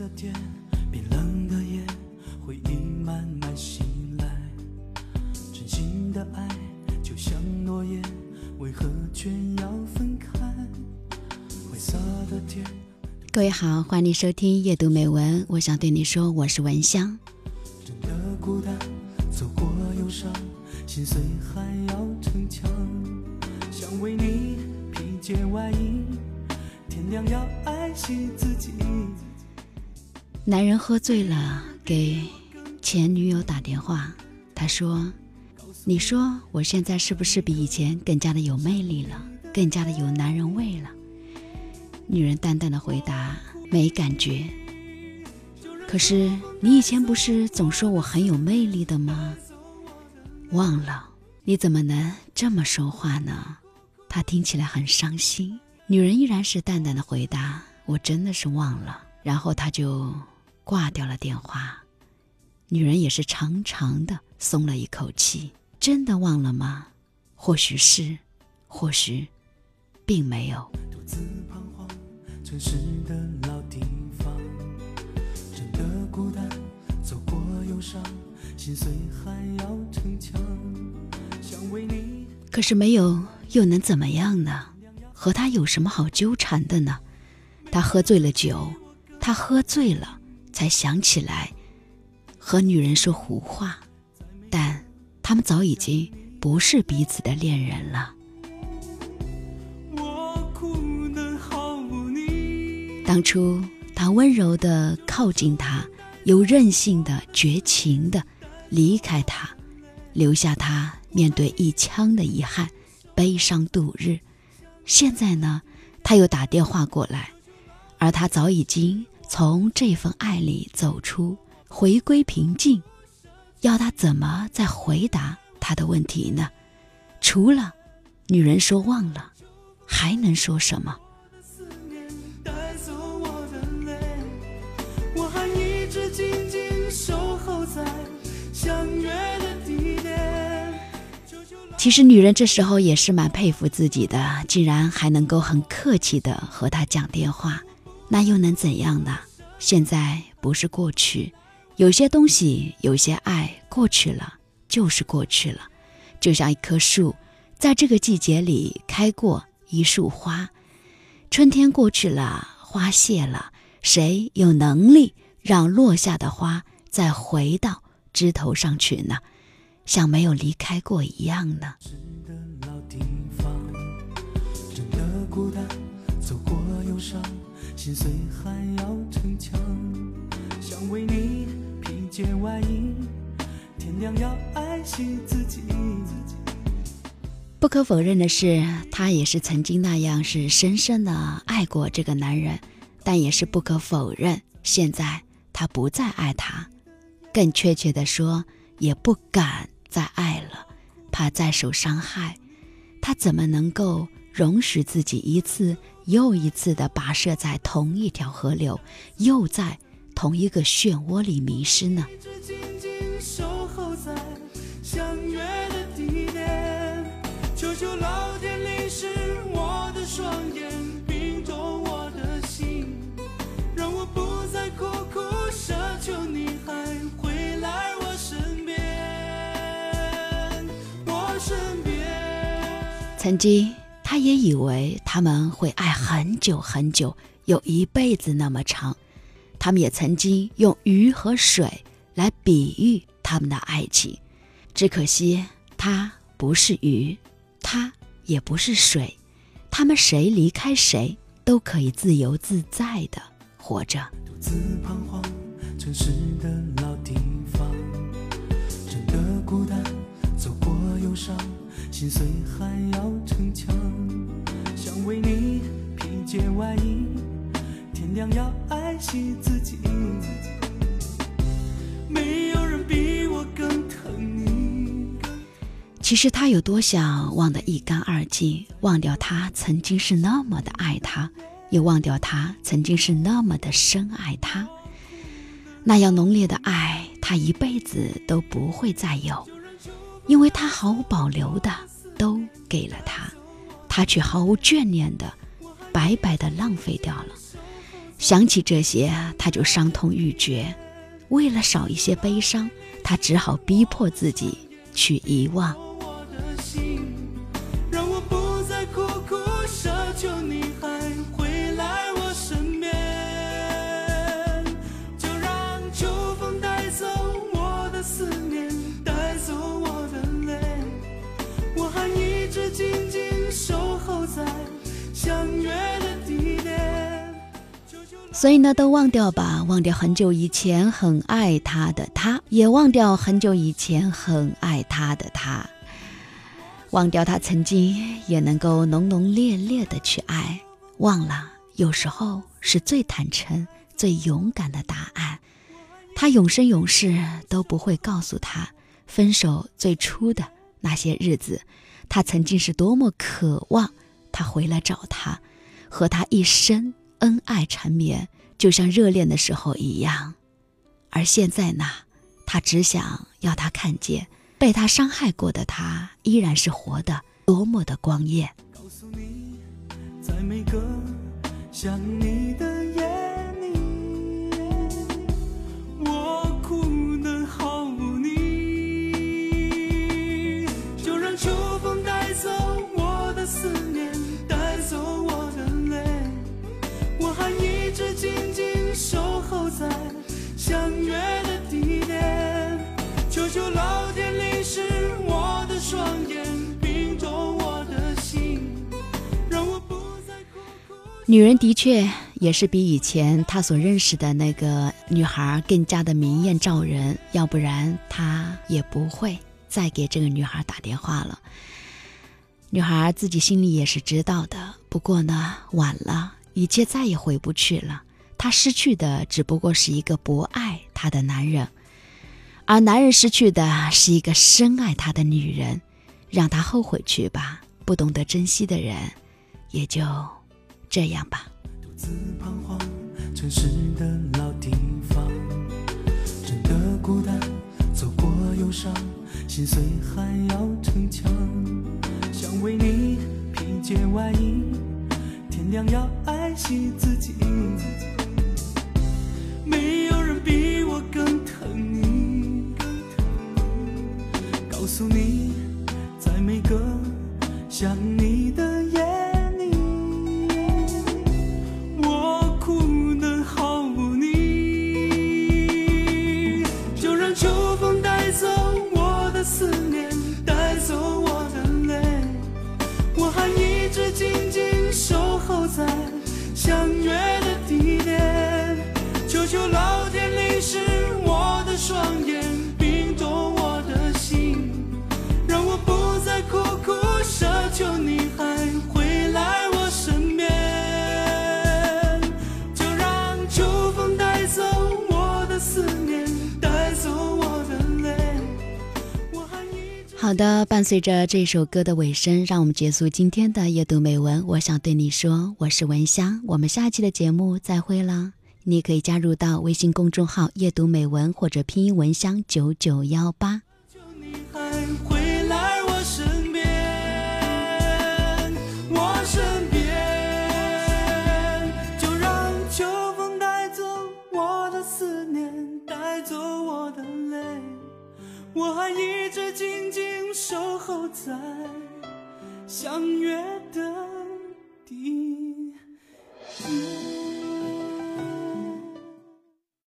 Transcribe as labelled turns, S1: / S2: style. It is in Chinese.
S1: 的天，冰冷的夜，回忆慢慢醒来。真心的爱就像诺言，为何却要分开？灰色的天。
S2: 各位好，欢迎收听夜读美文。我想对你说，我是文香。
S1: 真的孤单，走过忧伤，心碎还要逞强。想为你披件外衣，天亮要爱惜自己。
S2: 男人喝醉了，给前女友打电话，他说：“你说我现在是不是比以前更加的有魅力了，更加的有男人味了？”女人淡淡的回答：“没感觉。”可是你以前不是总说我很有魅力的吗？忘了？你怎么能这么说话呢？他听起来很伤心。女人依然是淡淡的回答：“我真的是忘了。”然后他就挂掉了电话。女人也是长长的松了一口气。真的忘了吗？或许是，或许并没有。
S1: 独自彷徨，城市的老地方，真的孤单，走过忧伤，心碎还要逞强，想为你。
S2: 可是没有又能怎么样呢？和他有什么好纠缠的呢？他喝醉了酒，他喝醉了才想起来和女人说胡话，但他们早已经不是彼此的恋人了。
S1: 我哭得毫无你。
S2: 当初他温柔的靠近她，又任性的、绝情的离开她，留下她面对一腔的遗憾，悲伤度日。现在呢，他又打电话过来，而他早已经从这份爱里走出，回归平静。要他怎么再回答他的问题呢？除了女人说忘了，还能说什么？其实女人这时候也是蛮佩服自己的，竟然还能够很客气的和他讲电话，那又能怎样呢？现在不是过去，有些东西，有些爱过去了就是过去了，就像一棵树，在这个季节里开过一束花，春天过去了，花谢了，谁有能力让落下的花再回到枝头上去呢？像没有离开过一样呢？
S1: 孤单，走过忧伤，心碎还要逞强。想为你披件外衣，天亮要爱惜自己。
S2: 不可否认的是，他也是曾经那样是深深的爱过这个男人，但也是不可否认，现在他不再爱他，更确切的说，也不敢再爱了，怕再受伤害。他怎么能够容许自己一次又一次的跋涉在同一条河流，又在同一个漩涡里迷失呢？
S1: 一直静静守候在相约的地点。求求老天淋湿我的双眼，冰冻我的心，让我不再苦苦奢求你还回来我身边，我身边。
S2: 曾经，他也以为他们会爱很久很久，有一辈子那么长。他们也曾经用鱼和水来比喻他们的爱情，只可惜他不是鱼，他也不是水，他们谁离开谁都可以自由自在的活着。
S1: 独自彷徨，城市的老地方，真的孤单，走过忧伤，心碎还要逞强。想为你披件外衣，天亮要爱惜自己。没有人比我更疼你。
S2: 其实他有多想忘得一干二净，忘掉他曾经是那么的爱他，也忘掉他曾经是那么的深爱他。那样浓烈的爱，他一辈子都不会再有，因为他毫无保留的都给了他，他却毫无眷恋的白白的浪费掉了。
S1: 想起这些，他就伤痛欲绝。为了少一些悲伤，他只好逼迫自己去遗忘。所以呢，都忘掉吧，忘掉很久以前很爱他的他，也忘掉很久以前很爱他的他，忘掉他曾经也能够浓浓烈烈的去爱，忘了有时候是最坦诚、最勇敢的答案。他永生永世都不会告诉他，分手最初的那些日子，他曾经是多么渴望他回来找他，和他一生。恩爱缠绵，就像热恋的时候一样，而现在呢，他只想要他看见，被他伤害过的他依然是活的多么的光艳。告诉你，在每个想你女人的确也是比以前她所认识的那个女孩更加的明艳照人，要不然他也不会再给这个女孩打电话了。女孩自己心里也是知道的，不过呢，晚了，一切再也回不去了。她失去的只不过是一个不爱她的男人，而男人失去的是一个深爱他的女人，让他后悔去吧。不懂得珍惜的人，也就这样吧。独自彷徨城市的老地方，真的孤单，走过忧伤，心碎还要逞强，想为你披件外衣，天亮要爱惜自己。没有人比我更疼你，告诉你，在每个想你的直静静守候在相约的地点。求老好的，伴随着这首歌的尾声，让我们结束今天的夜读美文。我想对你说，我是文香，我们下期的节目再会啦。你可以加入到微信公众号“夜读美文”或者拼音“文香九九幺八”。就让秋风带走我的思念，带走我的泪，我还一守候在相约的。